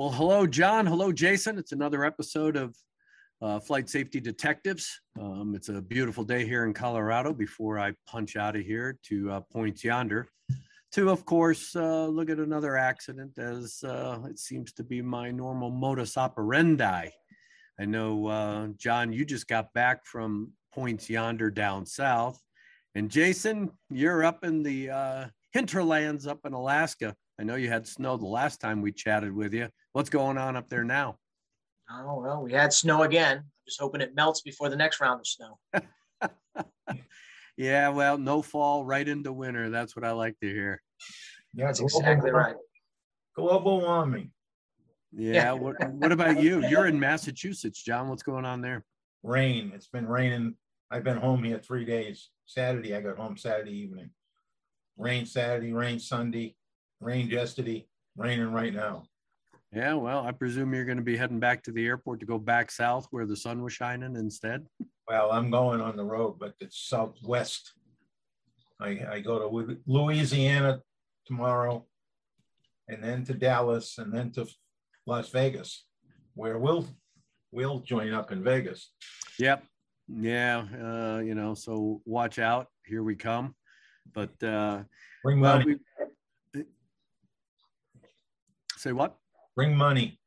Well, hello, John. Hello, Jason. It's another episode of uh, Flight Safety Detectives. Um, it's a beautiful day here in Colorado before I punch out of here to uh, Points Yonder to, of course, uh, look at another accident as uh, it seems to be my normal modus operandi. I know, uh, John, you just got back from Points Yonder down south. And Jason, you're up in the uh, hinterlands up in Alaska. I know you had snow the last time we chatted with you. What's going on up there now? Oh, well, we had snow again. I'm just hoping it melts before the next round of snow. yeah, well, no fall right into winter. That's what I like to hear. Yeah, that's exactly right. Global warming. Yeah. yeah. What, what about you? You're in Massachusetts, John. What's going on there? Rain. It's been raining. I've been home here three days. Saturday, I got home Saturday evening. Rain Saturday, rain Sunday, rain yesterday, raining right now. Yeah, well, I presume you're going to be heading back to the airport to go back south where the sun was shining instead. Well, I'm going on the road, but it's southwest. I, I go to Louisiana tomorrow, and then to Dallas, and then to Las Vegas, where we'll we'll join up in Vegas. Yep. Yeah. Uh, you know, so watch out. Here we come. But uh, bring money. Well, we, say what? Bring money.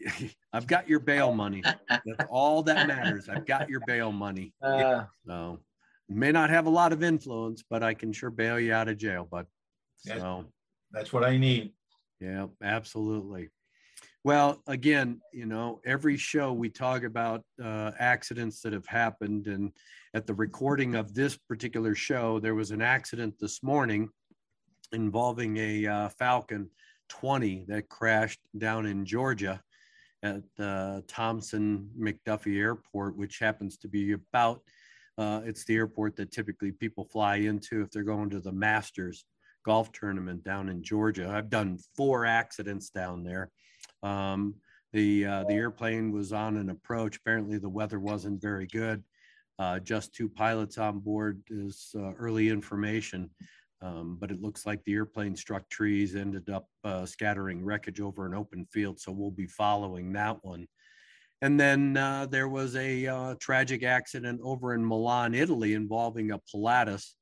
I've got your bail money. That's all that matters. I've got your bail money. Uh, so may not have a lot of influence, but I can sure bail you out of jail, But So that's what I need. Yeah, absolutely. Well, again, you know, every show we talk about uh, accidents that have happened. And at the recording of this particular show, there was an accident this morning involving a uh, Falcon 20 that crashed down in Georgia at uh, Thomson McDuffie Airport, which happens to be about uh, it's the airport that typically people fly into if they're going to the Masters golf tournament down in Georgia. I've done four accidents down there. Um, the uh, the airplane was on an approach. Apparently, the weather wasn't very good. Uh, just two pilots on board is uh, early information. Um, but it looks like the airplane struck trees, ended up uh, scattering wreckage over an open field. So we'll be following that one. And then uh, there was a uh, tragic accident over in Milan, Italy, involving a Pilatus,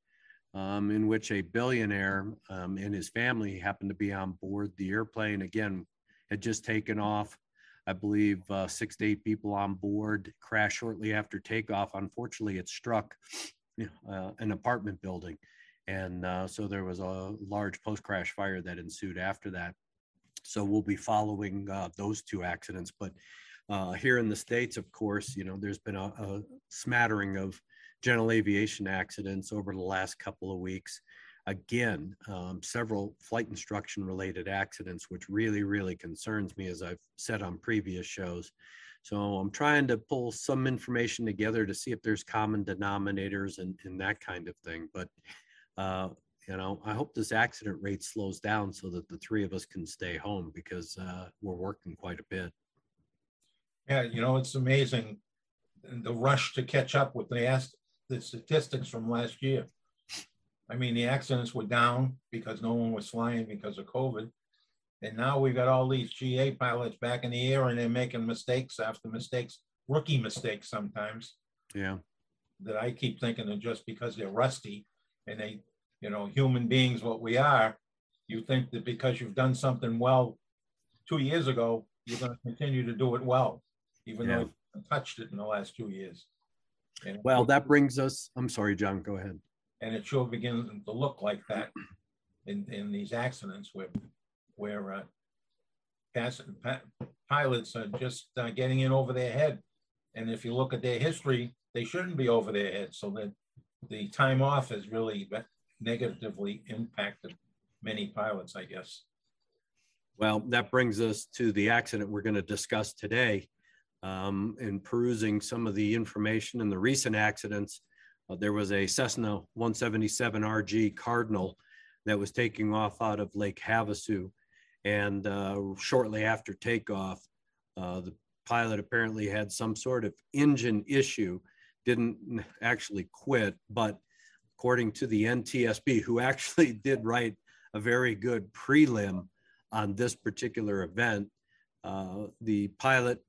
um, in which a billionaire um, and his family happened to be on board. The airplane, again, had just taken off. I believe uh, six to eight people on board, crashed shortly after takeoff. Unfortunately, it struck uh, an apartment building. And uh, so there was a large post crash fire that ensued after that. So we'll be following uh, those two accidents. But uh, here in the States, of course, you know, there's been a, a, smattering of general aviation accidents over the last couple of weeks. Again, um, several flight instruction related accidents, which really, really concerns me, as I've said on previous shows. So I'm trying to pull some information together to see if there's common denominators and, and that kind of thing. But uh, you know, I hope this accident rate slows down so that the three of us can stay home because uh, we're working quite a bit. Yeah, you know, it's amazing the rush to catch up with the the statistics from last year. I mean, the accidents were down because no one was flying because of COVID. And now we've got all these GA pilots back in the air and they're making mistakes after mistakes, rookie mistakes sometimes. Yeah. That I keep thinking are just because they're rusty and they, you know, human beings, what we are, you think that because you've done something well two years ago, you're going to continue to do it well, even yeah. though you've touched it in the last two years. And well, that brings us. I'm sorry, John. Go ahead. And it sure begins to look like that in, in these accidents where where uh, pass, pa- pilots are just uh, getting in over their head. And if you look at their history, they shouldn't be over their head. So that the time off has really negatively impacted many pilots, I guess. Well, that brings us to the accident we're going to discuss today. Um, in perusing some of the information in the recent accidents, uh, there was a Cessna 177 RG Cardinal that was taking off out of Lake Havasu. And uh, shortly after takeoff, uh, the pilot apparently had some sort of engine issue didn't actually quit, but according to the NTSB, who actually did write a very good prelim on this particular event, Uh, the pilot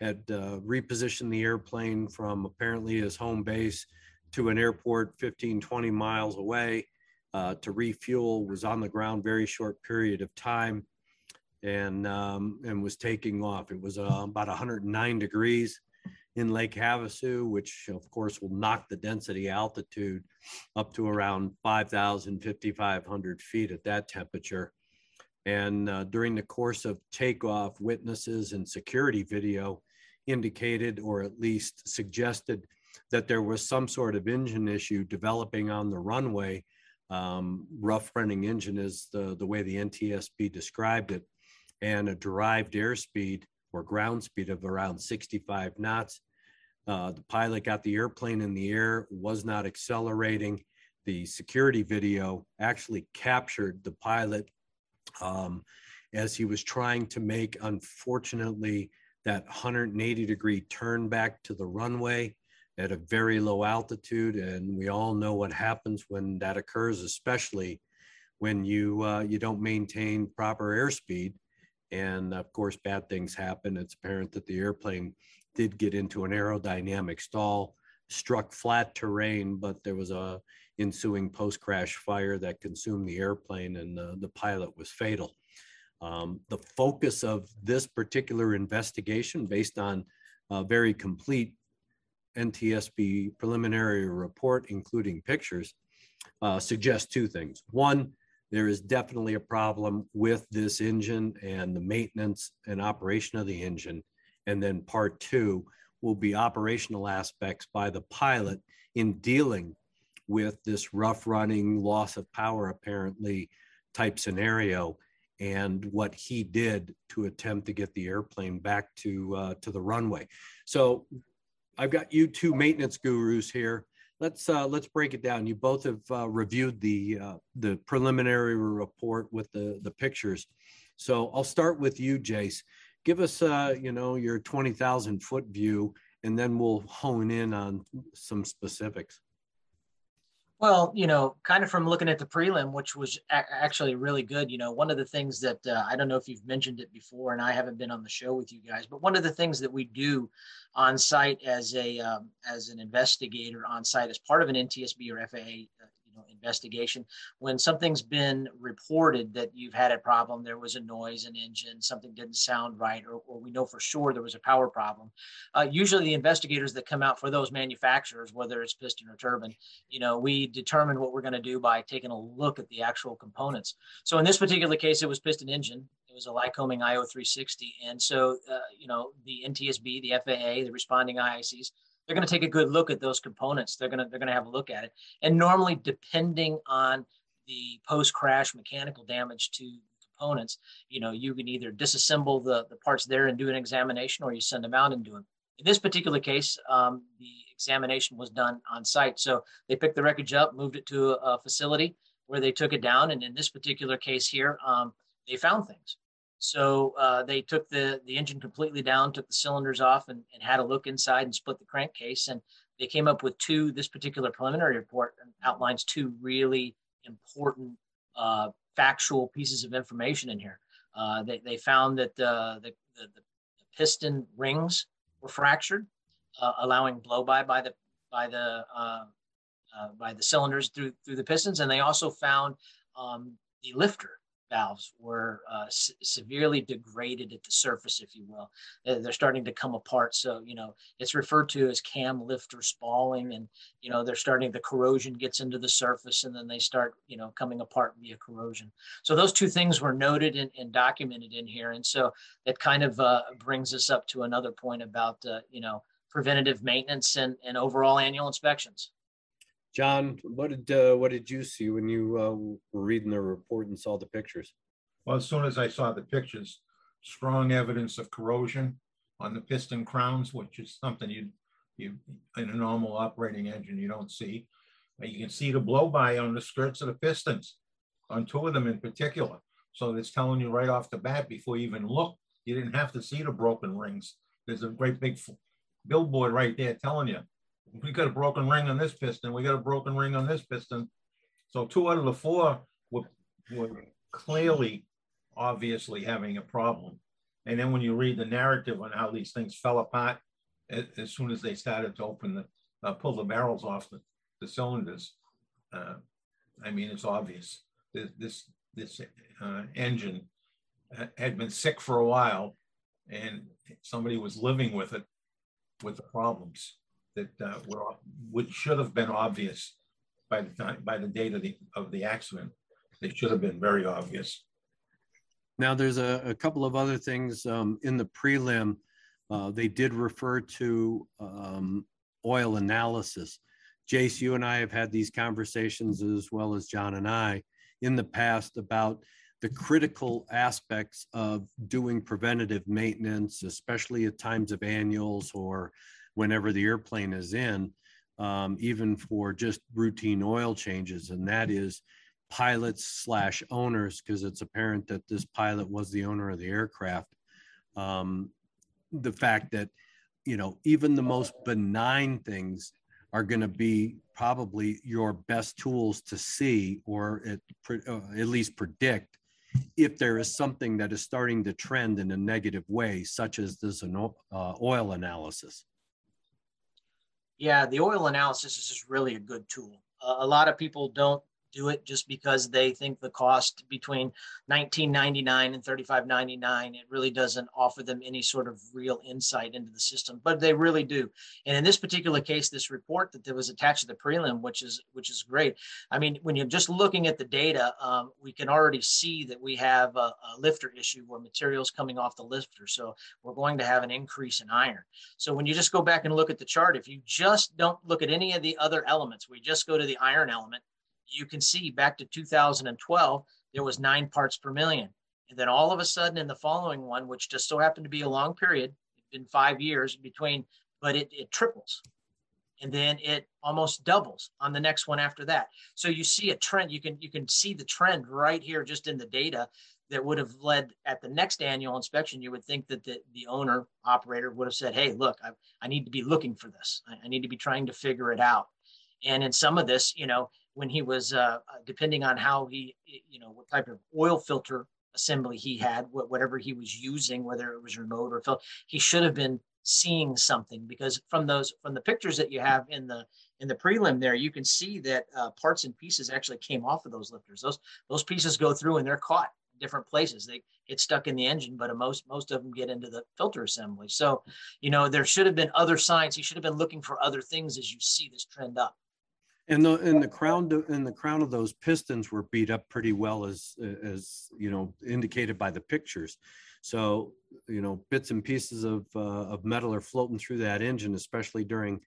had uh, repositioned the airplane from apparently his home base to an airport 15, 20 miles away uh, to refuel, was on the ground very short period of time and, um, and was taking off. It was uh, about 109 degrees in Lake Havasu, which of course will knock the density altitude up to around 5,000, 5,500 feet at that temperature. And uh, during the course of takeoff, witnesses and security video indicated or at least suggested that there was some sort of engine issue developing on the runway. Um, rough running engine is the, the way the NTSB described it, and a derived airspeed or ground speed of around 65 knots. Uh, the pilot got the airplane in the air, was not accelerating. The security video actually captured the pilot um, as he was trying to make, unfortunately, that 180 degree turn back to the runway at a very low altitude. And we all know what happens when that occurs, especially when you, uh, you don't maintain proper airspeed. And of course, bad things happen. It's apparent that the airplane did get into an aerodynamic stall, struck flat terrain, but there was a ensuing post-crash fire that consumed the airplane and uh, the pilot was fatal. Um, the focus of this particular investigation, based on a very complete NTSB preliminary report, including pictures, uh, suggests two things. One, there is definitely a problem with this engine and the maintenance and operation of the engine. And then part two will be operational aspects by the pilot in dealing with this rough running loss of power apparently type scenario and what he did to attempt to get the airplane back to uh, to the runway. So I've got you two maintenance gurus here. Let's uh, let's break it down. You both have uh, reviewed the uh, the preliminary report with the the pictures. So I'll start with you, Jace. Give us uh, you know your twenty thousand foot view, and then we'll hone in on some specifics. Well, you know, kind of from looking at the prelim, which was a- actually really good. You know, one of the things that uh, I don't know if you've mentioned it before, and I haven't been on the show with you guys, but one of the things that we do on site as a um, as an investigator on site as part of an NTSB or FAA investigation. When something's been reported that you've had a problem, there was a noise, an engine, something didn't sound right, or, or we know for sure there was a power problem. Uh, usually, the investigators that come out for those manufacturers, whether it's piston or turbine, you know, we determine what we're going to do by taking a look at the actual components. So in this particular case, it was piston engine. It was a Lycoming IO 360, and so uh, you know the NTSB, the FAA, the responding IICs they're going to take a good look at those components. They're going to they're going to have a look at it. And normally, depending on the post crash mechanical damage to components, you know, you can either disassemble the, the parts there and do an examination, or you send them out and do them. In this particular case, um, the examination was done on site. So they picked the wreckage up, moved it to a, a facility where they took it down. And in this particular case here, um, they found things. So uh, they took the, the engine completely down, took the cylinders off, and, and had a look inside and split the crankcase. And they came up with two, this particular preliminary report outlines two really important uh, factual pieces of information in here. Uh, they, they found that the, the, the, the, piston rings were fractured, uh, allowing blow by by the by the uh, uh, by the cylinders through through the pistons, and they also found um, the lifter valves were uh, severely degraded at the surface, if you will. They're starting to come apart. So, you know, it's referred to as cam lifter spalling. And, you know, they're starting, the corrosion gets into the surface and then they start, you know, coming apart via corrosion. So those two things were noted and, and documented in here. And so that kind of uh, brings us up to another point about, uh, you know, preventative maintenance and, and overall annual inspections. John, what did uh, what did you see when you uh, were reading the report and saw the pictures? Well, as soon as I saw the pictures, strong evidence of corrosion on the piston crowns, which is something you you in a normal operating engine you don't see. You can see the blow by on the skirts of the pistons, on two of them in particular. So it's telling you right off the bat before you even look. You didn't have to see the broken rings. There's a great big billboard right there telling you we got a broken ring on this piston. We got a broken ring on this piston. So two out of the four were, were clearly, obviously having a problem. And then when you read the narrative on how these things fell apart, as soon as they started to open the, uh, pull the barrels off the, the cylinders, uh, I mean, it's obvious. This, this, this uh, engine had been sick for a while and somebody was living with it, with the problems that uh, were, which should have been obvious by the time, by the date of the, of the accident. They should have been very obvious. Now, there's a, a couple of other things um, in the prelim. Uh, they did refer to um, oil analysis. Jace, you and I have had these conversations as well as John and I in the past about the critical aspects of doing preventative maintenance, especially at times of annuals or whenever the airplane is in, um, even for just routine oil changes. And that is pilots slash owners, because it's apparent that this pilot was the owner of the aircraft. Um, the fact that, you know, even the most benign things are going to be probably your best tools to see or at, uh, at least predict if there is something that is starting to trend in a negative way, such as this uh, oil analysis. Yeah, the oil analysis is just really a good tool. A lot of people don't do it just because they think the cost between 19.99 and 35.99 it really doesn't offer them any sort of real insight into the system but they really do. And in this particular case this report that was attached to the prelim which is which is great. I mean when you're just looking at the data um, we can already see that we have a, a lifter issue where materials coming off the lifter. So we're going to have an increase in iron. So when you just go back and look at the chart if you just don't look at any of the other elements we just go to the iron element you can see back to 2012, there was nine parts per million. And then all of a sudden in the following one, which just so happened to be a long period, been five years between, but it, it triples. And then it almost doubles on the next one after that. So you see a trend, you can you can see the trend right here just in the data that would have led at the next annual inspection. You would think that the, the owner operator would have said, Hey, look, I, I need to be looking for this. I, I need to be trying to figure it out. And in some of this, you know, when he was, uh, uh, depending on how he, you know, what type of oil filter assembly he had, whatever he was using, whether it was remote or filter, he should have been seeing something because from those from the pictures that you have in the in the prelim there you can see that uh, parts and pieces actually came off of those lifters. Those those pieces go through and they're caught different places. They get stuck in the engine but most most of them get into the filter assembly. So you know there should have been other signs. He should have been looking for other things as you see this trend up and the and the crown and the crown of those pistons were beat up pretty well as as you know indicated by the pictures. So you know bits and pieces of uh, of metal are floating through that engine especially during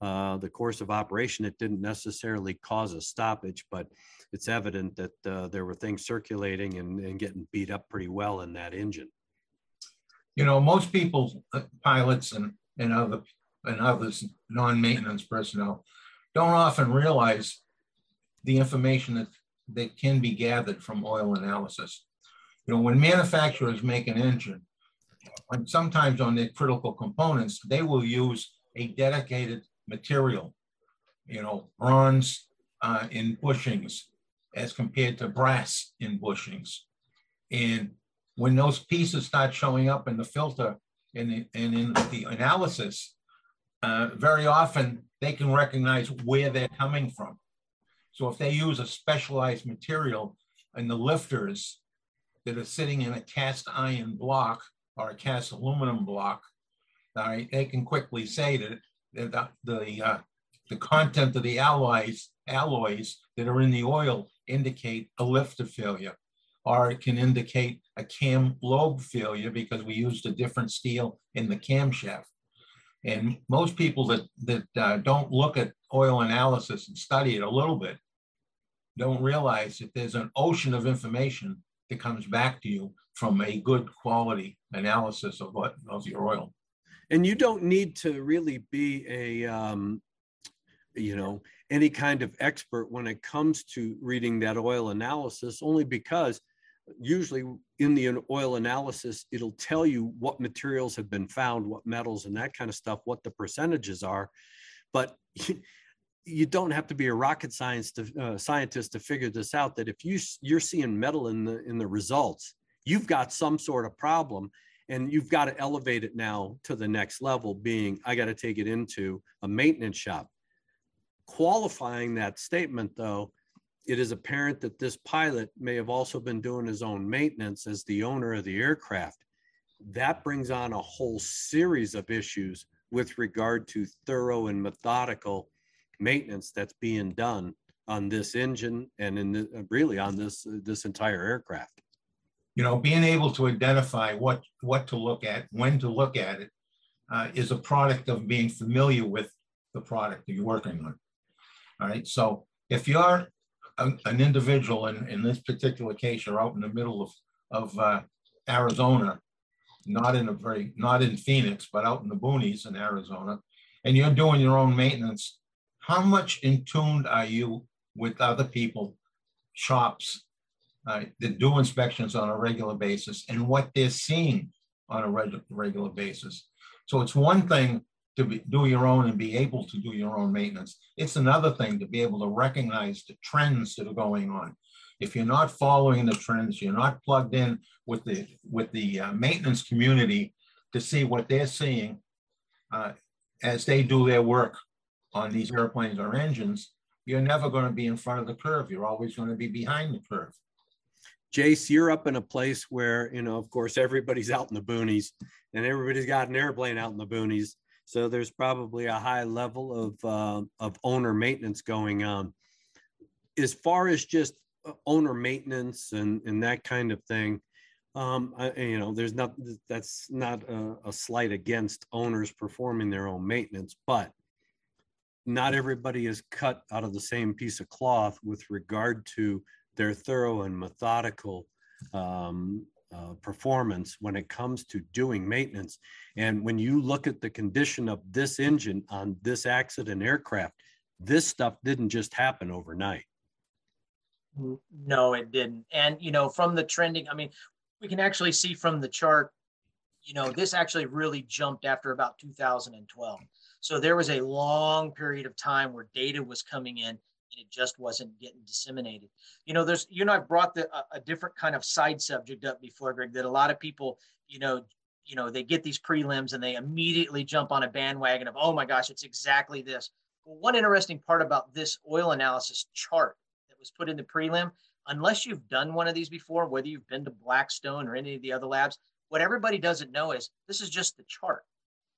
uh, the course of operation. It didn't necessarily cause a stoppage but it's evident that uh, there were things circulating and, and getting beat up pretty well in that engine. You know most people uh, pilots and and other and others non-maintenance personnel don't often realize the information that, that can be gathered from oil analysis. You know, when manufacturers make an engine, and sometimes on the critical components, they will use a dedicated material, you know, bronze uh, in bushings as compared to brass in bushings. And when those pieces start showing up in the filter and, and in the analysis, uh, very often they can recognize where they're coming from. So if they use a specialized material and the lifters that are sitting in a cast iron block or a cast aluminum block, all right, they can quickly say that the, the, uh, the content of the alloys, alloys that are in the oil indicate a lifter failure, or it can indicate a cam lobe failure because we used a different steel in the camshaft. And most people that, that uh, don't look at oil analysis and study it a little bit don't realize that there's an ocean of information that comes back to you from a good quality analysis of what of your oil. And you don't need to really be a um, you know any kind of expert when it comes to reading that oil analysis, only because usually in the oil analysis, it'll tell you what materials have been found, what metals and that kind of stuff, what the percentages are. But you don't have to be a rocket science to, uh, scientist to figure this out. That if you you're seeing metal in the in the results, you've got some sort of problem, and you've got to elevate it now to the next level being i got to take it into a maintenance shop qualifying that statement though it is apparent that this pilot may have also been doing his own maintenance as the owner of the aircraft that brings on a whole series of issues with regard to thorough and methodical maintenance that's being done on this engine and in the, really on this this entire aircraft you know, being able to identify what, what to look at, when to look at it, uh, is a product of being familiar with the product that you're working on. All right, so if you're an individual, and in this particular case, you're out in the middle of, of uh, Arizona, not in a very, not in Phoenix, but out in the boonies in Arizona, and you're doing your own maintenance, how much in tuned are you with other people, shops, uh, that do inspections on a regular basis and what they're seeing on a reg- regular basis. So it's one thing to be, do your own and be able to do your own maintenance. It's another thing to be able to recognize the trends that are going on. If you're not following the trends, you're not plugged in with the with the uh, maintenance community to see what they're seeing uh, as they do their work on these airplanes or engines. You're never going to be in front of the curve. You're always going to be behind the curve. Jace, you're up in a place where, you know, of course, everybody's out in the boonies and everybody's got an airplane out in the boonies. So there's probably a high level of, uh, of owner maintenance going on. As far as just uh, owner maintenance and, and that kind of thing, um, I, you know, there's not, that's not a, a slight against owners performing their own maintenance, but not everybody is cut out of the same piece of cloth with regard to their thorough and methodical um, uh, performance when it comes to doing maintenance. And when you look at the condition of this engine on this accident aircraft, this stuff didn't just happen overnight. No, it didn't. And, you know, from the trending, I mean, we can actually see from the chart, you know, this actually really jumped after about 2012. So there was a long period of time where data was coming in it just wasn't getting disseminated. You know, there's you know I've brought the a, a different kind of side subject up before, Greg, that a lot of people, you know, you know, they get these prelims and they immediately jump on a bandwagon of, oh my gosh, it's exactly this. Well, one interesting part about this oil analysis chart that was put in the prelim, unless you've done one of these before, whether you've been to Blackstone or any of the other labs, what everybody doesn't know is this is just the chart.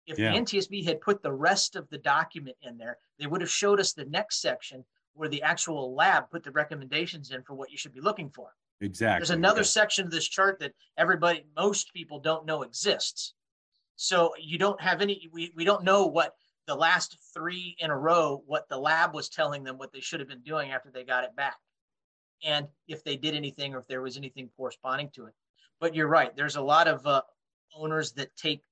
If yeah. the NTSB had put the rest of the document in there, they would have showed us the next section where the actual lab put the recommendations in for what you should be looking for. Exactly. There's another section of this chart that everybody, most people don't know exists. So you don't have any, we, we don't know what the last three in a row, what the lab was telling them what they should have been doing after they got it back. And if they did anything or if there was anything corresponding to it. But you're right, there's a lot of uh, owners that take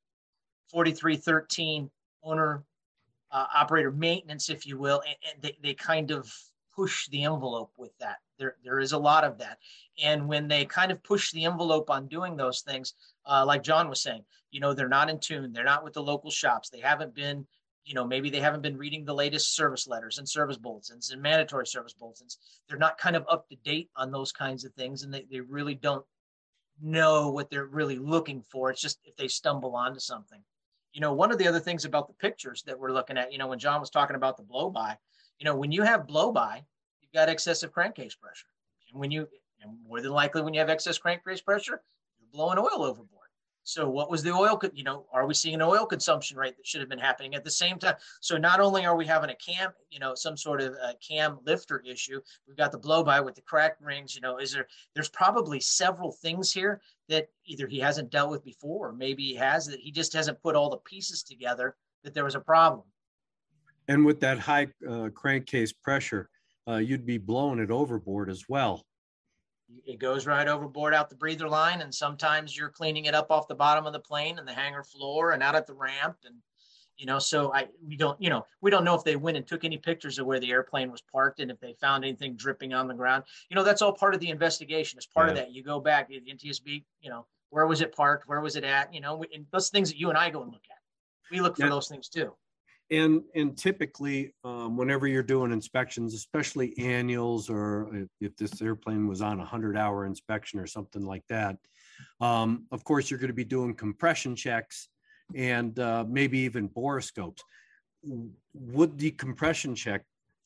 4313 owner uh, operator maintenance, if you will, and, and they, they kind of push the envelope with that. There, there is a lot of that. And when they kind of push the envelope on doing those things, uh, like John was saying, you know, they're not in tune. They're not with the local shops. They haven't been, you know, maybe they haven't been reading the latest service letters and service bulletins and mandatory service bulletins. They're not kind of up to date on those kinds of things. And they, they really don't know what they're really looking for. It's just if they stumble onto something you know, one of the other things about the pictures that we're looking at, you know, when John was talking about the blow by, you know, when you have blow by, you've got excessive crankcase pressure. And when you, and more than likely, when you have excess crankcase pressure, you're blowing oil overboard. So what was the oil, you know, are we seeing an oil consumption rate that should have been happening at the same time? So not only are we having a cam, you know, some sort of a cam lifter issue, we've got the blow by with the crack rings, you know, is there, there's probably several things here that either he hasn't dealt with before, or maybe he has that he just hasn't put all the pieces together that there was a problem. And with that high uh, crankcase pressure, uh, you'd be blowing it overboard as well. It goes right overboard out the breather line, and sometimes you're cleaning it up off the bottom of the plane and the hangar floor and out at the ramp, and you know so i we don't you know we don't know if they went and took any pictures of where the airplane was parked and if they found anything dripping on the ground. You know that's all part of the investigation. As part yeah. of that. You go back the ntsb you know where was it parked? Where was it at? You know and those things that you and i go and look at. We look for yeah. those things too and and typically um, whenever you're doing inspections especially annuals or if, if this airplane was on a 100 hour inspection or something like that Um, of course, you're going to be doing compression checks and uh, maybe even borescopes. Would the compression check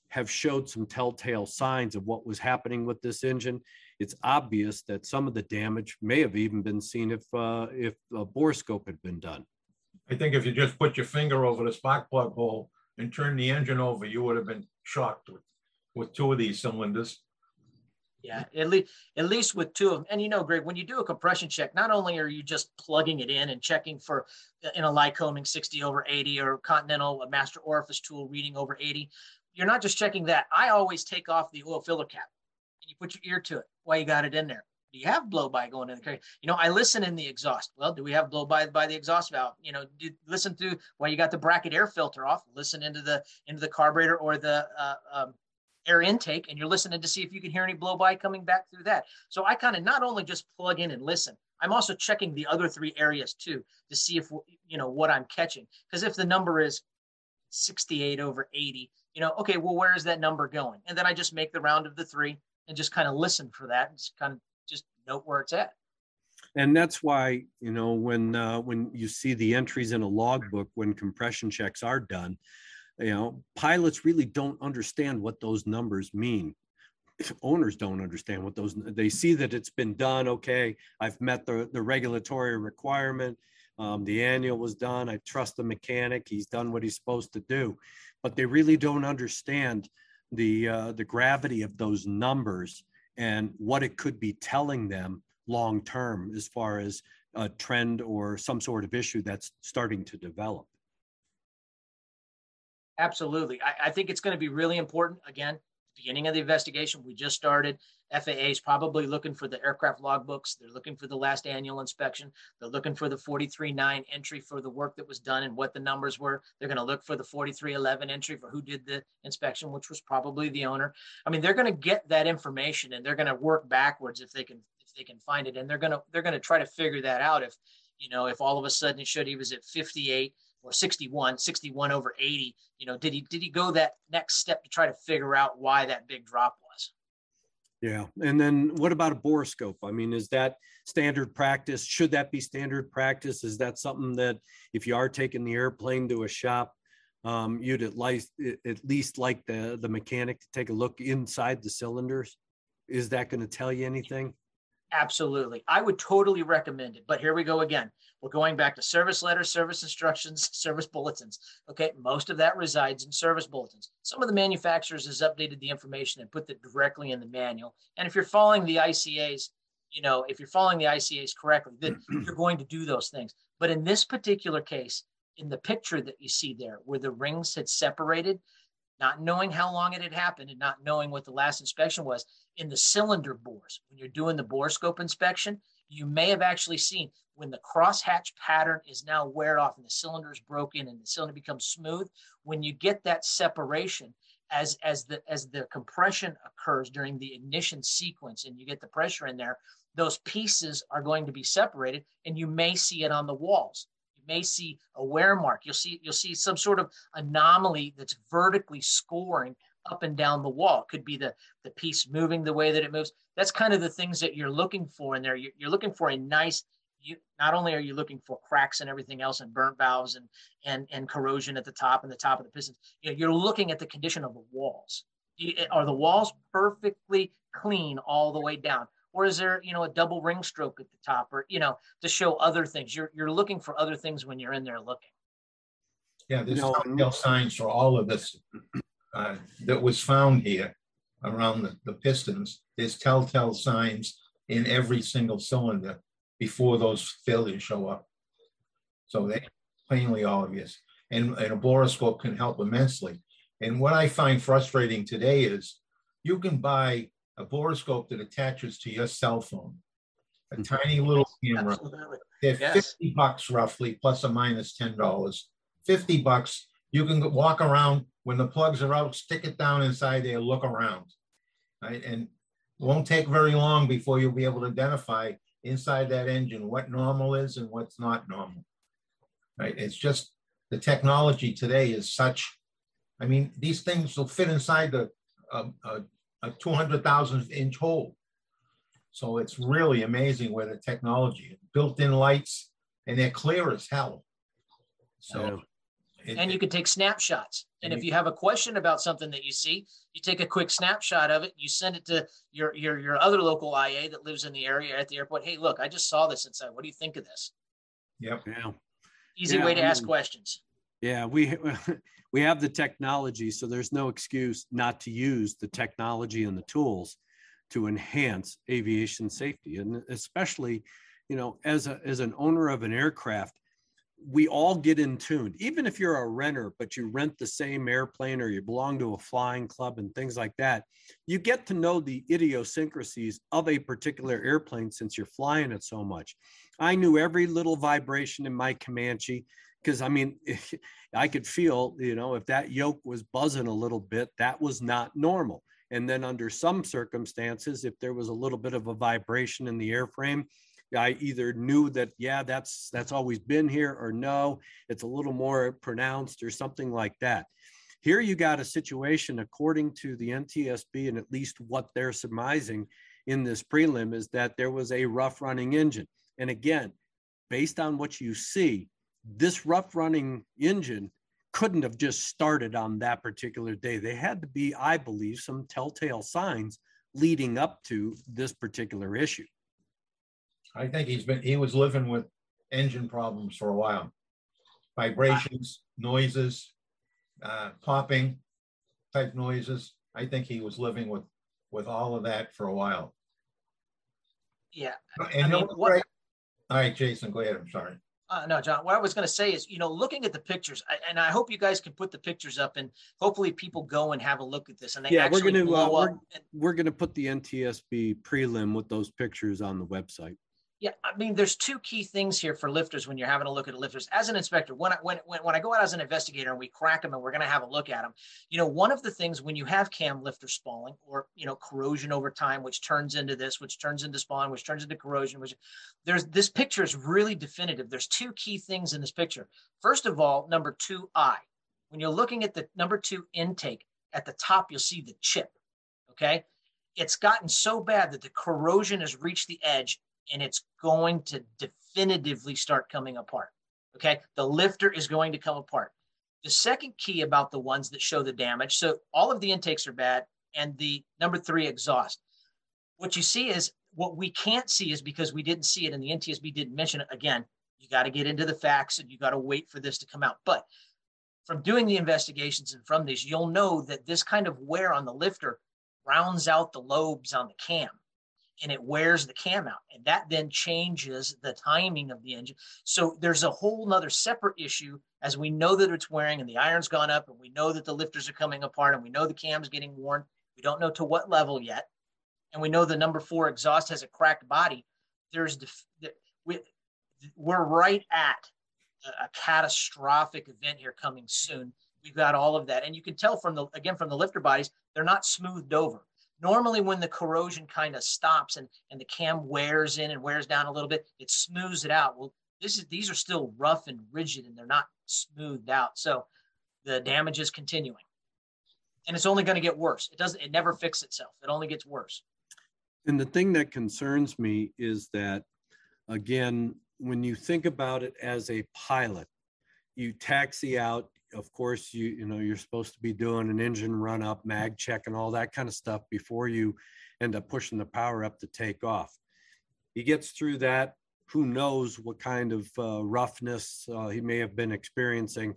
have showed some telltale signs of what was happening with this engine? It's obvious that some of the damage may have even been seen if uh, if a borescope had been done. I think if you just put your finger over the spark plug hole and turn the engine over, you would have been shocked with, with two of these cylinders. Yeah, at least at least with two of them. And you know, Greg, when you do a compression check, not only are you just plugging it in and checking for uh, in a Lycoming 60 over 80 or Continental a master orifice tool reading over 80, you're not just checking that. I always take off the oil filler cap and you put your ear to it while you got it in there. Do you have blow by going in the car? You know, I listen in the exhaust. Well, do we have blow by by the exhaust valve? You know, do, listen to while you got the bracket air filter off. Listen into the into the carburetor or the uh, um, air intake and you're listening to see if you can hear any blow by coming back through that. So I kind of not only just plug in and listen, I'm also checking the other three areas too to see if you know what I'm catching. Because if the number is 68 over 80, you know, okay, well, where is that number going? And then I just make the round of the three and just kind of listen for that and just kind of note where it's at. And that's why, you know, when uh, when you see the entries in a logbook when compression checks are done, you know pilots really don't understand what those numbers mean owners don't understand what those they see that it's been done okay i've met the, the regulatory requirement um, the annual was done i trust the mechanic he's done what he's supposed to do but they really don't understand the uh, the gravity of those numbers and what it could be telling them long term as far as a trend or some sort of issue that's starting to develop Absolutely. I, I think it's going to be really important. Again, beginning of the investigation, we just started. FAA is probably looking for the aircraft logbooks. They're looking for the last annual inspection. They're looking for the 43.9 entry for the work that was done and what the numbers were. They're going to look for the 43.11 entry for who did the inspection, which was probably the owner. I mean, they're going to get that information and they're going to work backwards if they can if they can find it. And they're going to they're going to try to figure that out. If you know if all of a sudden it showed he was at 58 or 61, 61 over 80. You know, did he did he go that next step to try to figure out why that big drop was? Yeah. And then what about a borescope? I mean, is that standard practice? Should that be standard practice? Is that something that if you are taking the airplane to a shop, um, you'd at least at least like the the mechanic to take a look inside the cylinders? Is that going to tell you anything? Absolutely. I would totally recommend it. But here we go again. We're going back to service letters, service instructions, service bulletins. Okay. Most of that resides in service bulletins. Some of the manufacturers has updated the information and put that directly in the manual. And if you're following the ICAs, you know, if you're following the ICAs correctly, then you're going to do those things. But in this particular case, in the picture that you see there, where the rings had separated, not knowing how long it had happened and not knowing what the last inspection was in the cylinder bores when you're doing the borescope inspection you may have actually seen when the crosshatch pattern is now wear off and the cylinder is broken and the cylinder becomes smooth when you get that separation as as the as the compression occurs during the ignition sequence and you get the pressure in there those pieces are going to be separated and you may see it on the walls you may see a wear mark. You'll see you'll see some sort of anomaly that's vertically scoring up and down the wall. It could be the the piece moving the way that it moves. That's kind of the things that you're looking for in there. You're, you're looking for a nice. You not only are you looking for cracks and everything else and burnt valves and and and corrosion at the top and the top of the pistons. You know, you're looking at the condition of the walls. Are the walls perfectly clean all the way down? Or is there you know a double ring stroke at the top or you know to show other things? You're you're looking for other things when you're in there looking. Yeah there's no, telltale signs for all of this uh, that was found here around the, the pistons. There's telltale signs in every single cylinder before those failures show up. So they plainly obvious. And, and a borescope can help immensely. And what i find frustrating today is you can buy a borescope that attaches to your cell phone, a mm-hmm. tiny little camera. Absolutely. They're yes. 50 bucks roughly, plus or minus $10. 50 bucks. You can walk around when the plugs are out, stick it down inside there, look around. Right? And it won't take very long before you'll be able to identify inside that engine what normal is and what's not normal. Right? It's just the technology today is such. I mean, these things will fit inside the uh, uh, a 200,000 inch hole. So it's really amazing where the technology, built-in lights, and they're clear as hell. So. it- and you can take snapshots. And And if you- you have a question about something that you see, you take a quick snapshot of it. You send it to your your your other local IA that lives in the area at the airport. Hey, look, I just saw this inside. What do you think of this? Yep, Yeah. Easy Yeah, way to I ask questions. Yeah, we we have the technology, so there's no excuse not to use the technology and the tools to enhance aviation safety, and especially, you know, as a as an owner of an aircraft, we all get in tune. Even if you're a renter, but you rent the same airplane or you belong to a flying club and things like that, you get to know the idiosyncrasies of a particular airplane since you're flying it so much. I knew every little vibration in my Comanche because I mean, I could feel, you know, if that yoke was buzzing a little bit, that was not normal. And then under some circumstances, if there was a little bit of a vibration in the airframe, I either knew that, yeah, that's that's always been here, or no, it's a little more pronounced or something like that. Here you got a situation, according to the NTSB, and at least what they're surmising in this prelim is that there was a rough running engine. And again, based on what you see, this rough running engine couldn't have just started on that particular day. They had to be, I believe, some telltale signs leading up to this particular issue. I think he's been, he was living with engine problems for a while. Vibrations, noises, uh, popping type noises. I think he was living with, with all of that for a while. Yeah. And you know mean, what- All right, Jason, go ahead. I'm sorry. Uh, no, John, what I was going to say is, you know, looking at the pictures, I, and I hope you guys can put the pictures up and hopefully people go and have a look at this and they Yeah, we're actually gonna, uh, we're- and- We're going to put the NTSB prelim with those pictures on the website. Yeah, I mean, there's two key things here for lifters when you're having a look at lifters. As an inspector, when I when when, when I go out as an investigator and we crack them and we're going to have a look at them, you know, one of the things when you have cam lifter spalling or you know corrosion over time, which turns into this, which turns into spall, which turns into corrosion, which there's this picture is really definitive. There's two key things in this picture. First of all, number two I, when you're looking at the number two intake at the top, you'll see the chip. Okay, it's gotten so bad that the corrosion has reached the edge and it's going to definitively start coming apart. Okay. The lifter is going to come apart. The second key about the ones that show the damage so all of the intakes are bad, and the number three exhaust. What you see is what we can't see is because we didn't see it and the NTSB didn't mention it. Again, you got to get into the facts and you got to wait for this to come out. But from doing the investigations and from this, you'll know that this kind of wear on the lifter rounds out the lobes on the cam and it wears the cam out and that then changes the timing of the engine. So there's a whole nother separate issue as we know that it's wearing and the iron's gone up and we know that the lifters are coming apart and we know the cam's getting worn. We don't know to what level yet and we know the number four exhaust has a cracked body. There's def- the- we, we're right at a catastrophic event here coming soon. We've got all of that and you can tell from the again from the lifter bodies they're not smoothed over normally when the corrosion kind of stops and, and the cam wears in and wears down a little bit, it smooths it out. Well, this is these are still rough and rigid and they're not smoothed out. So the damage is continuing. And it's only going to get worse. It doesn't, it never fixes itself. It only gets worse. And the thing that concerns me is that, again, when you think about it as a pilot, you taxi out. Of course, you you know you're supposed to be doing an engine run up, mag check, and all that kind of stuff before you end up pushing the power up to take off. He gets through that. Who knows what kind of uh, roughness uh, he may have been experiencing.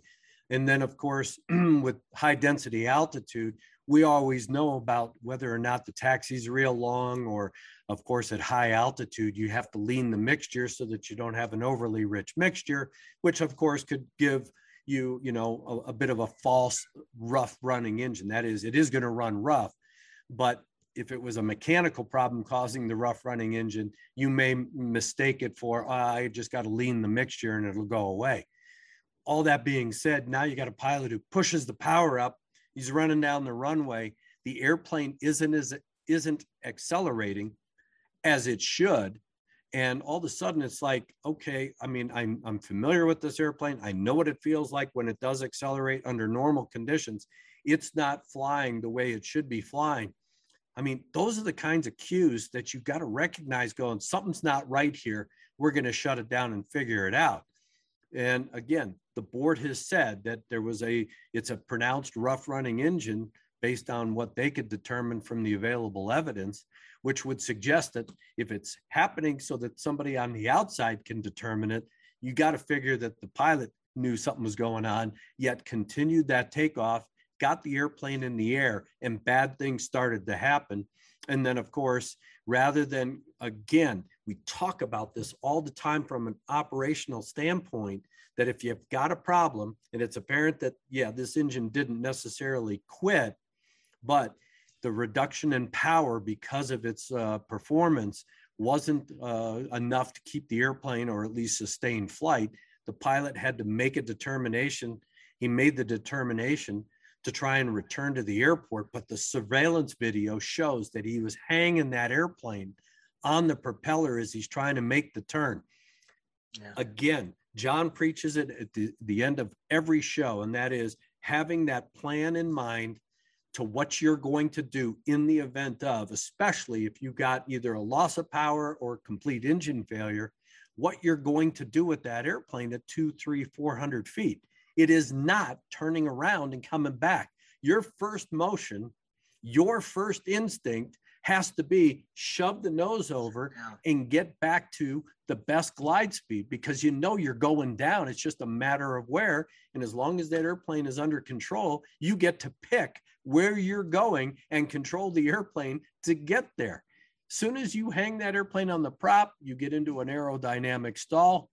And then, of course, with high density altitude, we always know about whether or not the taxi's real long, or of course, at high altitude, you have to lean the mixture so that you don't have an overly rich mixture, which of course could give you, you know, a, a bit of a false rough running engine. That is, it is going to run rough, but if it was a mechanical problem causing the rough running engine, you may mistake it for, "Ah, I just got to lean the mixture and it'll go away. All that being said, now you got a pilot who pushes the power up. He's running down the runway. The airplane isn't as isn't accelerating as it should. And all of a sudden it's like, okay, I mean, I'm I'm familiar with this airplane. I know what it feels like when it does accelerate under normal conditions. It's not flying the way it should be flying I mean, those are the kinds of cues that you've got to recognize going, something's not right here. We're going to shut it down and figure it out. And again, the board has said that there was a, it's a pronounced rough running engine based on what they could determine from the available evidence, which would suggest that if it's happening so that somebody on the outside can determine it, you got to figure that the pilot knew something was going on, yet continued that takeoff got the airplane in the air and bad things started to happen. And then, of course, rather than again, we talk about this all the time from an operational standpoint that if you've got a problem and it's apparent that, yeah, this engine didn't necessarily quit, but the reduction in power because of its uh, performance wasn't uh, enough to keep the airplane or at least sustain flight. The pilot had to make a determination. He made the determination to try and return to the airport, but the surveillance video shows that he was hanging that airplane on the propeller as he's trying to make the turn. Yeah. Again, John preaches it at the, the end of every show, and that is having that plan in mind to what you're going to do in the event of, especially if you got either a loss of power or complete engine failure, what you're going to do with that airplane at two, three, four hundred feet. It is not turning around and coming back. Your first motion, your first instinct has to be shove the nose over and get back to the best glide speed because you know you're going down. It's just a matter of where. And as long as that airplane is under control, you get to pick where you're going and control the airplane to get there. As soon as you hang that airplane on the prop, you get into an aerodynamic stall.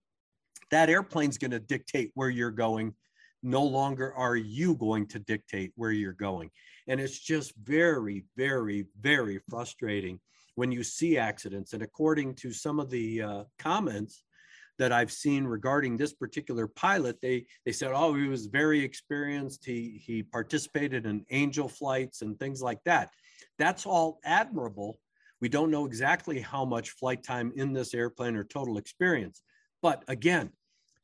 That airplane's going to dictate where you're going no longer are you going to dictate where you're going. And it's just very, very, very frustrating when you see accidents. And according to some of the uh, comments that I've seen regarding this particular pilot, they they said, "Oh, he was very experienced. He he participated in angel flights and things like that." That's all admirable. We don't know exactly how much flight time in this airplane or total experience. But again,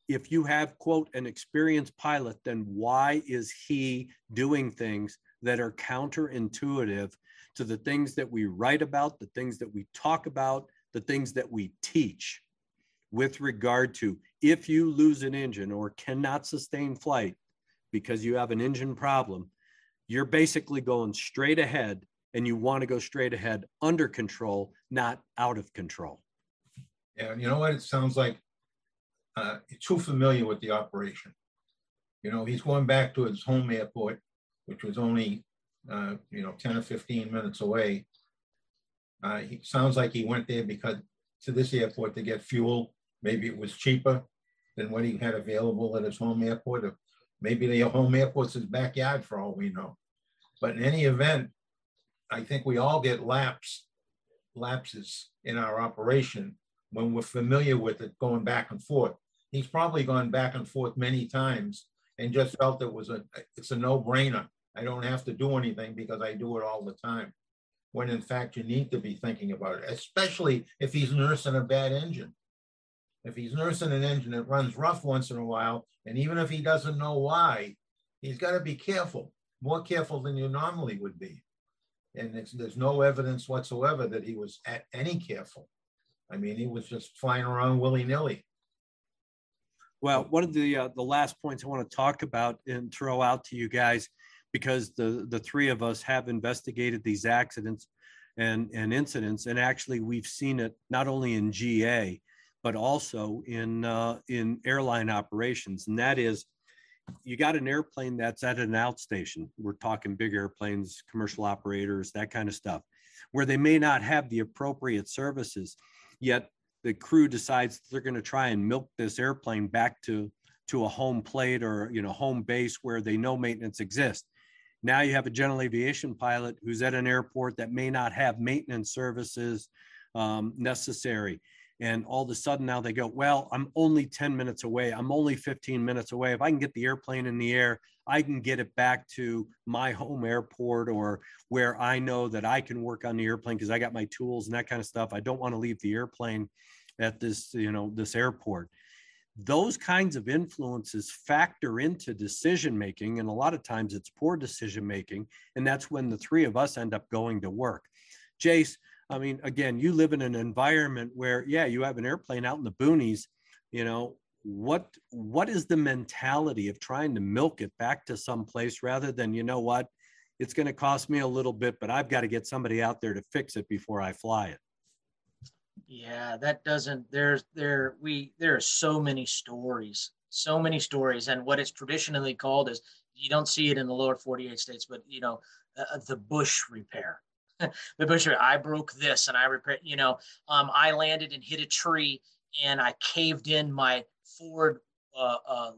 if you have quote an experienced pilot then why is he doing things that are counterintuitive to the things that we write about the things that we talk about the things that we teach with regard to if you lose an engine or cannot sustain flight because you have an engine problem you're basically going straight ahead and you want to go straight ahead under control not out of control yeah you know what it sounds like uh, too familiar with the operation. You know, he's going back to his home airport, which was only, uh, you know, 10 or 15 minutes away. Uh, he sounds like he went there because to this airport to get fuel. Maybe it was cheaper than what he had available at his home airport. Or maybe the home airport's his backyard for all we know. But in any event, I think we all get laps, lapses in our operation when we're familiar with it going back and forth he's probably gone back and forth many times and just felt it was a it's a no-brainer. I don't have to do anything because I do it all the time. When in fact you need to be thinking about it, especially if he's nursing a bad engine. If he's nursing an engine that runs rough once in a while, and even if he doesn't know why, he's got to be careful, more careful than you normally would be. And there's no evidence whatsoever that he was at any careful. I mean, he was just flying around willy nilly. Well, one of the uh, the last points I want to talk about and throw out to you guys, because the the three of us have investigated these accidents and and incidents, and actually we've seen it not only in GA, but also in uh, in airline operations, and that is. You got an airplane that's at an outstation. We're talking big airplanes, commercial operators, that kind of stuff, where they may not have the appropriate services, yet the crew decides they're going to try and milk this airplane back to to a home plate or you know home base where they know maintenance exists now you have a general aviation pilot who's at an airport that may not have maintenance services um, necessary and all of a sudden now they go well i'm only 10 minutes away. I'm only 15 minutes away. If i can get the airplane in the air i can get it back to my home airport or where i know that i can work on the airplane because i got my tools and that kind of stuff. I don't want to leave the airplane at this you know this airport. Those kinds of influences factor into decision making and a lot of times it's poor decision making and that's when the three of us end up going to work. Jace, I mean, again, you live in an environment where, yeah, you have an airplane out in the boonies, you know, what what is the mentality of trying to milk it back to some place rather than you know what? It's going to cost me a little bit but i've got to get somebody out there to fix it before i fly it. Yeah that doesn't there's there we there are so many stories so many stories and what it's traditionally called is you don't see it in the lower 48 states but you know uh, uh the bush repair the bush i broke this and i repair you know um, i landed and hit a tree and i caved in my forward uh, uh,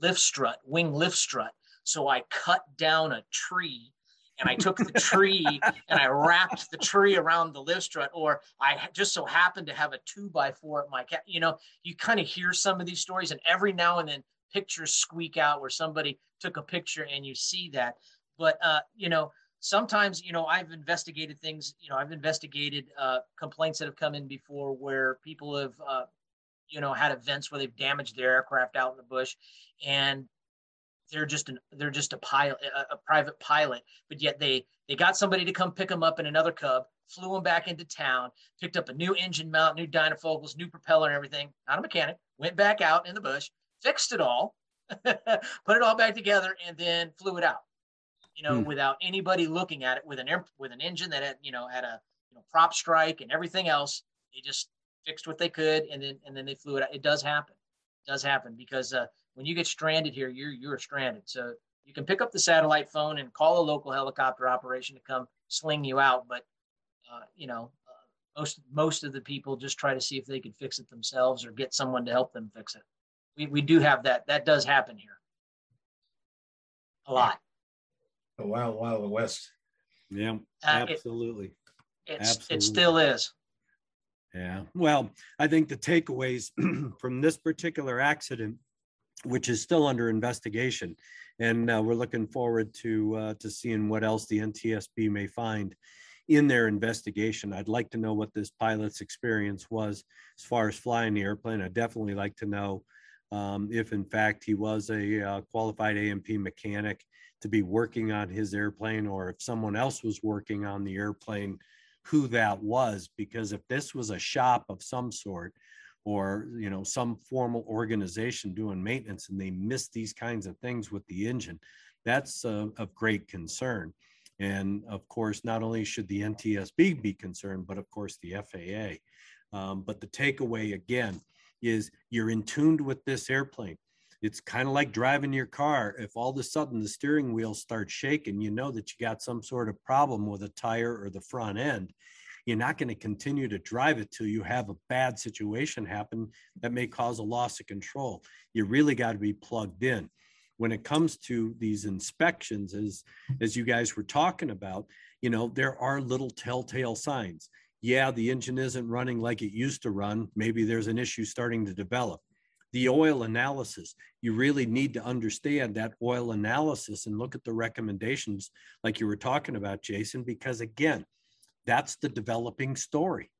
lift strut wing lift strut so i cut down a tree and I took the tree and I wrapped the tree around the lift strut, or I just so happened to have a two by four at my cat. You know, you kind of hear some of these stories, and every now and then pictures squeak out where somebody took a picture and you see that. But uh, you know, sometimes you know I've investigated things. You know, I've investigated uh, complaints that have come in before where people have. Uh, you know, had events where they've damaged their aircraft out in the bush, and they're just an they're just a pilot a, a, private pilot but yet they they got somebody to come pick them up in another cub flew them back into town picked up a new engine mount new dynafocals new propeller and everything not a mechanic went back out in the bush fixed it all put it all back together and then flew it out you know hmm. without anybody looking at it with an with an engine that had you know had a you know prop strike and everything else they just fixed what they could and then and then they flew it out it does happen it does happen because uh, when you get stranded here, you're you're stranded. So you can pick up the satellite phone and call a local helicopter operation to come sling you out. But uh, you know, uh, most most of the people just try to see if they could fix it themselves or get someone to help them fix it. We we do have that. That does happen here. A lot. The wild, wild west. Yeah, uh, absolutely. It, absolutely. It still is. Yeah. Well, I think the takeaways from this particular accident which is still under investigation. And uh, we're looking forward to uh, to seeing what else the NTSB may find in their investigation. I'd like to know what this pilot's experience was as far as flying the airplane. I'd definitely like to know um, if, in fact, he was a uh, qualified A&P mechanic to be working on his airplane, or if someone else was working on the airplane, who that was. Because if this was a shop of some sort, or you know some formal organization doing maintenance and they miss these kinds of things with the engine that's of great concern. And of course not only should the ntsb be concerned but of course the faa um, but the takeaway again is you're in tuned with this airplane it's kind of like driving your car if all of a sudden the steering wheel starts shaking you know that you got some sort of problem with a tire or the front end you're not going to continue to drive it till you have a bad situation happen that may cause a loss of control. You really got to be plugged in. When it comes to these inspections, as as you guys were talking about, you know, there are little telltale signs. Yeah, the engine isn't running like it used to run. Maybe there's an issue starting to develop the oil analysis you really need to understand that oil analysis and look at the recommendations like you were talking about jason because again that's the developing story.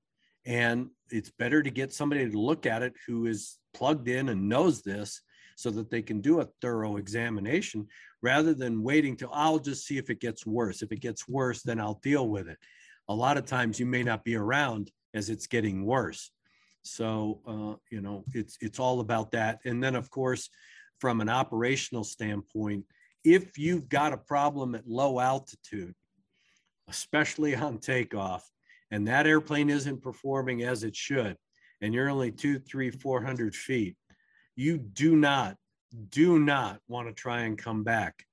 And it's better to get somebody to look at it who is plugged in and knows this so that they can do a thorough examination rather than waiting till I'll just see if it gets worse. If it gets worse, then I'll deal with it. A lot of times you may not be around as it's getting worse. So uh, you know it's it's all about that. And then of course, from an operational standpoint, if you've got a problem at low altitude, especially on takeoff, and that airplane isn't performing as it should, and you're only two, three, four hundred feet, you do not, do not want to try and come back.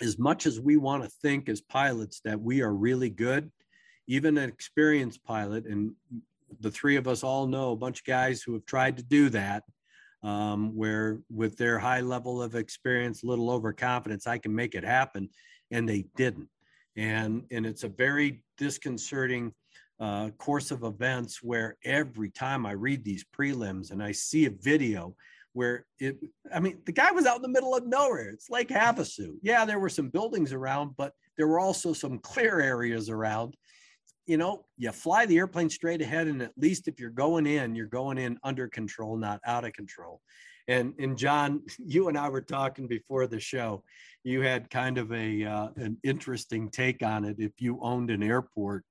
As much as we want to think as pilots that we are really good, even an experienced pilot, and the three of us all know a bunch of guys who have tried to do that, um, where with their high level of experience, little overconfidence, I can make it happen, and they didn't and and it's a very disconcerting uh, course of events where every time I read these prelims and I see a video where it, I mean, the guy was out in the middle of nowhere. It's like Havasu. Yeah, there were some buildings around, but there were also some clear areas around. You know, you fly the airplane straight ahead, and at least if you're going in, you're going in under control, not out of control. And and John, you and I were talking before the show. You had kind of a uh, an interesting take on it. If you owned an airport,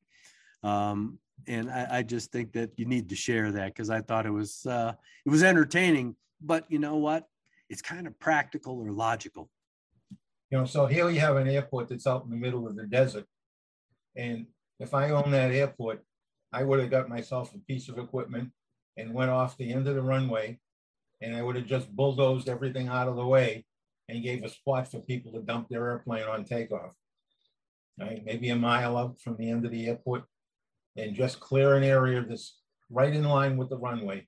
Um, and I, I, just think that you need to share that because I thought it was uh, it was entertaining. But you know what? It's kind of practical or logical. You know, so here you have an airport that's out in the middle of the desert, and if I owned that airport, I would have got myself a piece of equipment and went off the end of the runway, and I would have just bulldozed everything out of the way and gave a spot for people to dump their airplane on takeoff. Right, maybe a mile out from the end of the airport, and just clear an area that's right in line with the runway.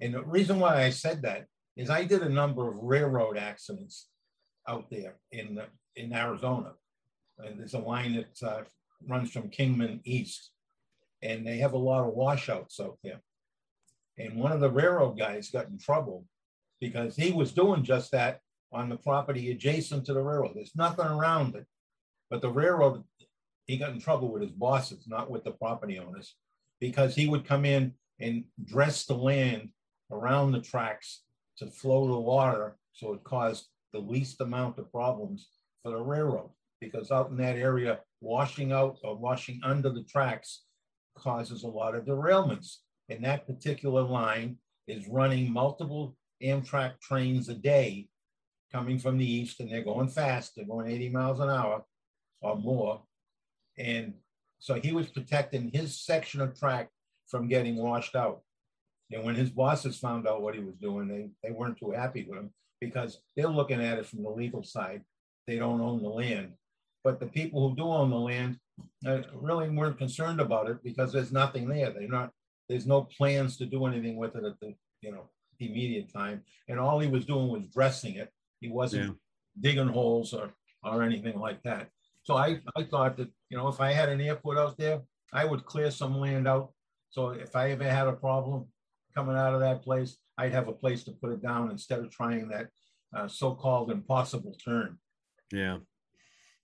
And the reason why I said that is I did a number of railroad accidents out there in in Arizona. And there's a line that uh, runs from Kingman east, and they have a lot of washouts out there. And one of the railroad guys got in trouble because he was doing just that on the property adjacent to the railroad. There's nothing around it. But the railroad, he got in trouble with his bosses, not with the property owners, because he would come in and dress the land around the tracks to flow the water so it caused the least amount of problems for the railroad. Because out in that area, washing out or washing under the tracks causes a lot of derailments. And that particular line is running multiple Amtrak trains a day coming from the east, and they're going fast. They're going 80 miles an hour or more. And so he was protecting his section of track from getting washed out. And when his bosses found out what he was doing, they, they weren't too happy with him because they're looking at it from the legal side. They don't own the land. But the people who do own the land uh, really weren't concerned about it because there's nothing there. They're not, there's no plans to do anything with it at the, you know, immediate time. And all he was doing was dressing it. He wasn't yeah. digging holes or, or anything like that. So I, I thought that, you know, if I had an airport out there, I would clear some land out. So if I ever had a problem coming out of that place, I'd have a place to put it down instead of trying that uh, so-called impossible turn. Yeah.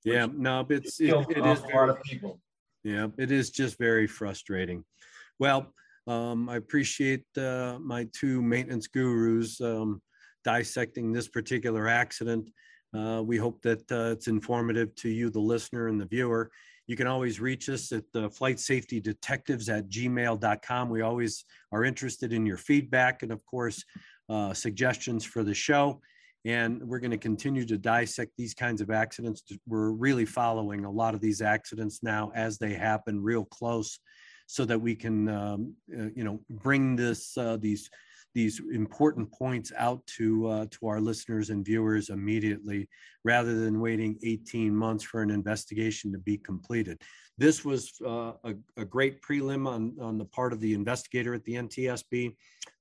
Yeah, no, it's it, it is a lot of people. Yeah, it is just very frustrating. Well, um, I appreciate uh, my two maintenance gurus um, dissecting this particular accident. Uh, we hope that uh, it's informative to you, the listener and the viewer. You can always reach us at the flight safety detectives at gmail.com. We always are interested in your feedback and, of course, uh, suggestions for the show. And we're going to continue to dissect these kinds of accidents. We're really following a lot of these accidents now as they happen real close so that we can, um, uh, you know, bring this, uh, these these important points out to uh, to our listeners and viewers immediately rather than waiting 18 months for an investigation to be completed this was uh, a, a, great prelim on, on the part of the investigator at the ntsb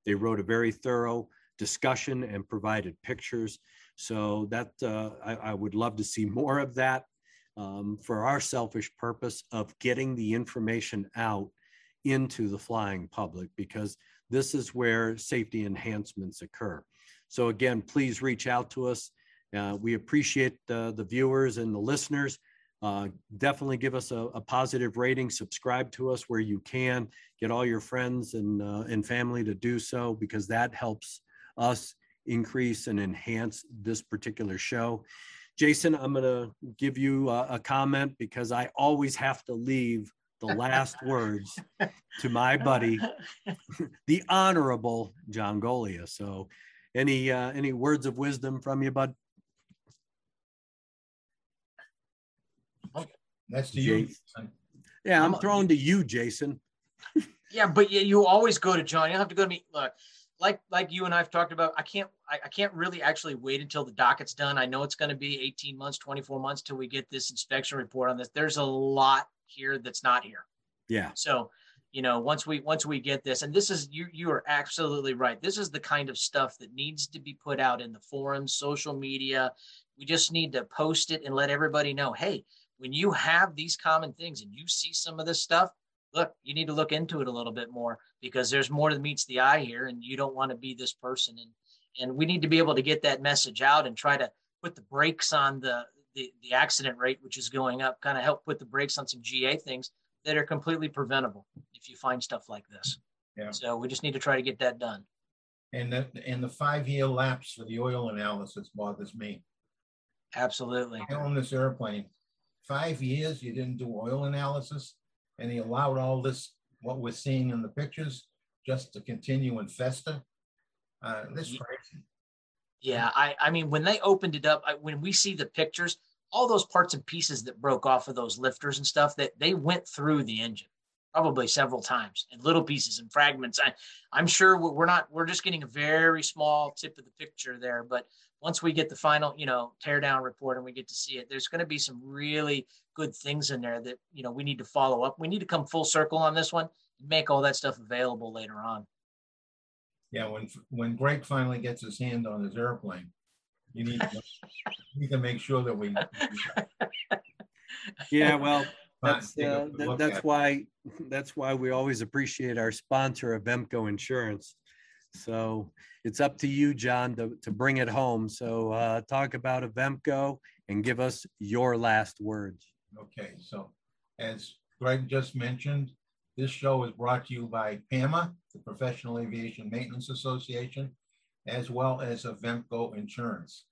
they wrote a very thorough discussion and provided pictures so that uh, I, I, would love to see more of that um, for our selfish purpose of getting the information out into the flying public because this is where safety enhancements occur. So again, please reach out to us. Uh, we appreciate uh, the viewers and the listeners. Uh, definitely give us a, a, positive rating. Subscribe to us where you can. Get all your friends and uh, and family to do so because that helps us increase and enhance this particular show. Jason, I'm going to give you a, a comment because I always have to leave the last words to my buddy, the honorable John Goglia. So, any uh, any words of wisdom from you, bud? Okay. That's to you. Yeah, I'm throwing to you, Jason. yeah, but you always go to John. You don't have to go to me. Look, like like you and I've talked about, I can't I, I can't really actually wait until the docket's done. I know it's going to be 18 months, 24 months till we get this inspection report on this. There's a lot here that's not here. Yeah. So, you know, once we once we get this, and this is you you are absolutely right. This is the kind of stuff that needs to be put out in the forums, social media. We just need to post it and let everybody know, hey, when you have these common things and you see some of this stuff, look, you need to look into it a little bit more because there's more than meets the eye here, and you don't want to be this person. And and we need to be able to get that message out and try to put the brakes on the the, the accident rate, which is going up, kind of help put the brakes on some GA things that are completely preventable if you find stuff like this. Yeah. So we just need to try to get that done. And the and the five year lapse for the oil analysis bothers me. Absolutely. I own this airplane. Five years you didn't do oil analysis. And he allowed all this, what we're seeing in the pictures, just to continue and fester. Uh, this Ye- crazy. Yeah, I I mean when they opened it up, I, when we see the pictures, all those parts and pieces that broke off of those lifters and stuff that they went through the engine probably several times in little pieces and fragments. I I'm sure we- we're not we're just getting a very small tip of the picture there, but once we get the final, you know, tear down report and we get to see it, there's going to be some really good things in there that, you know, we need to follow up. We need to come full circle on this one, and make all that stuff available later on. Yeah, when, when Greg finally gets his hand on his airplane, you need, to- you need to make sure that we. Yeah, well, that's uh, good that, that's at it. why that's why we always appreciate our sponsor Avemco Insurance. So it's up to you, John, to, to bring it home. So uh, talk about Avemco and give us your last words. Okay, so as Greg just mentioned, this show is brought to you by PAMA, the Professional Aviation Maintenance Association, as well as Avemco Insurance.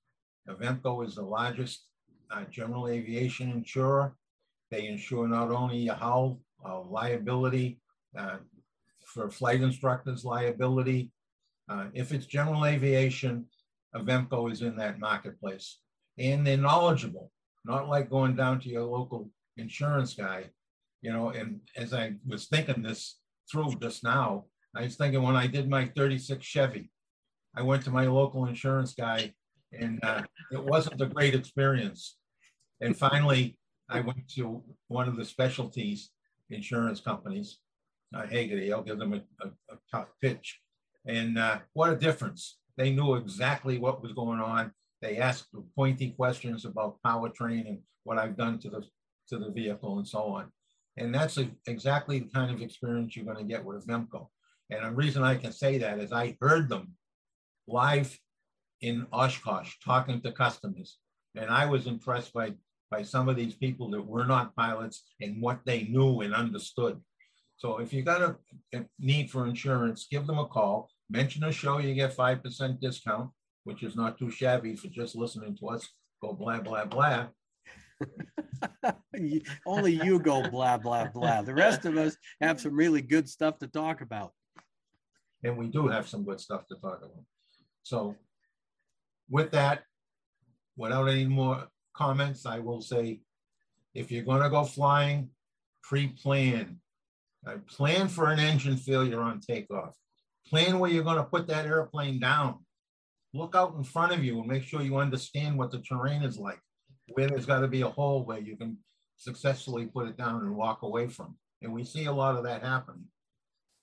Avemco is the largest uh, general aviation insurer. They insure not only hull uh, liability uh, for flight instructors liability. Uh, if it's general aviation, Avemco is in that marketplace, and they're knowledgeable not like going down to your local insurance guy, you know, and as I was thinking this through just now, I was thinking when I did my 36 Chevy, I went to my local insurance guy and uh, it wasn't a great experience. And finally, I went to one of the specialties insurance companies, uh, Hagerty, I'll give them a, a, a top pitch. And uh, what a difference. They knew exactly what was going on they ask pointy questions about powertrain and what I've done to the to the vehicle and so on. And that's a, exactly the kind of experience you're going to get with Avemco. And the reason I can say that is I heard them live in Oshkosh talking to customers, and I was impressed by by some of these people that were not pilots and what they knew and understood. So if you got a, a need for insurance, give them a call. Mention a show, you get five percent discount which is not too shabby for just listening to us go blah, blah, blah. Only you go blah, blah, blah. The rest of us have some really good stuff to talk about. And we do have some good stuff to talk about. So with that, without any more comments, I will say, if you're gonna go flying, pre-plan. Uh, Plan for an engine failure on takeoff. Plan where you're gonna put that airplane down. Look out in front of you and make sure you understand what the terrain is like. Where there's gotta be a hole where you can successfully put it down and walk away from. And we see a lot of that happening.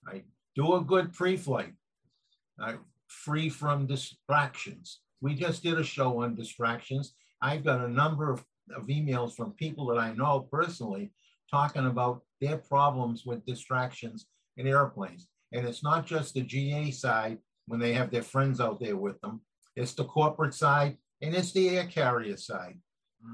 Right? Do a good pre-flight. Uh, free from distractions. We just did a show on distractions. I've got a number of, of emails from people that I know personally talking about their problems with distractions in airplanes. And it's not just the GA side when they have their friends out there with them. It's the corporate side and it's the air carrier side.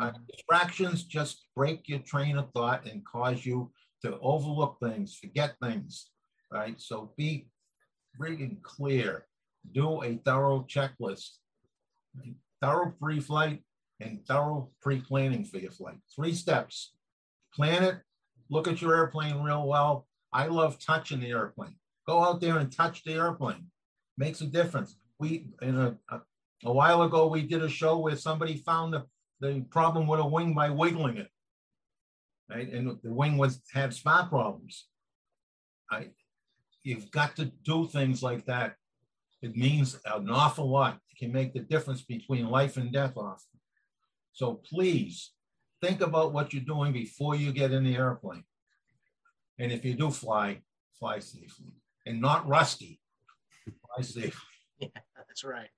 Uh, distractions just break your train of thought and cause you to overlook things, forget things, right? So be really clear. Do a thorough checklist, thorough pre-flight and thorough pre-planning for your flight. Three steps. Plan it, look at your airplane real well. I love touching the airplane. Go out there and touch the airplane. Makes a difference. We, in a, a, a while ago, we did a show where somebody found the, the problem with a wing by wiggling it. Right, and the wing was had spot problems. I, you've got to do things like that. It means an awful lot. It can make the difference between life and death often. So please think about what you're doing before you get in the airplane. And if you do fly, fly safely and not rusty. Fly safely. That's right.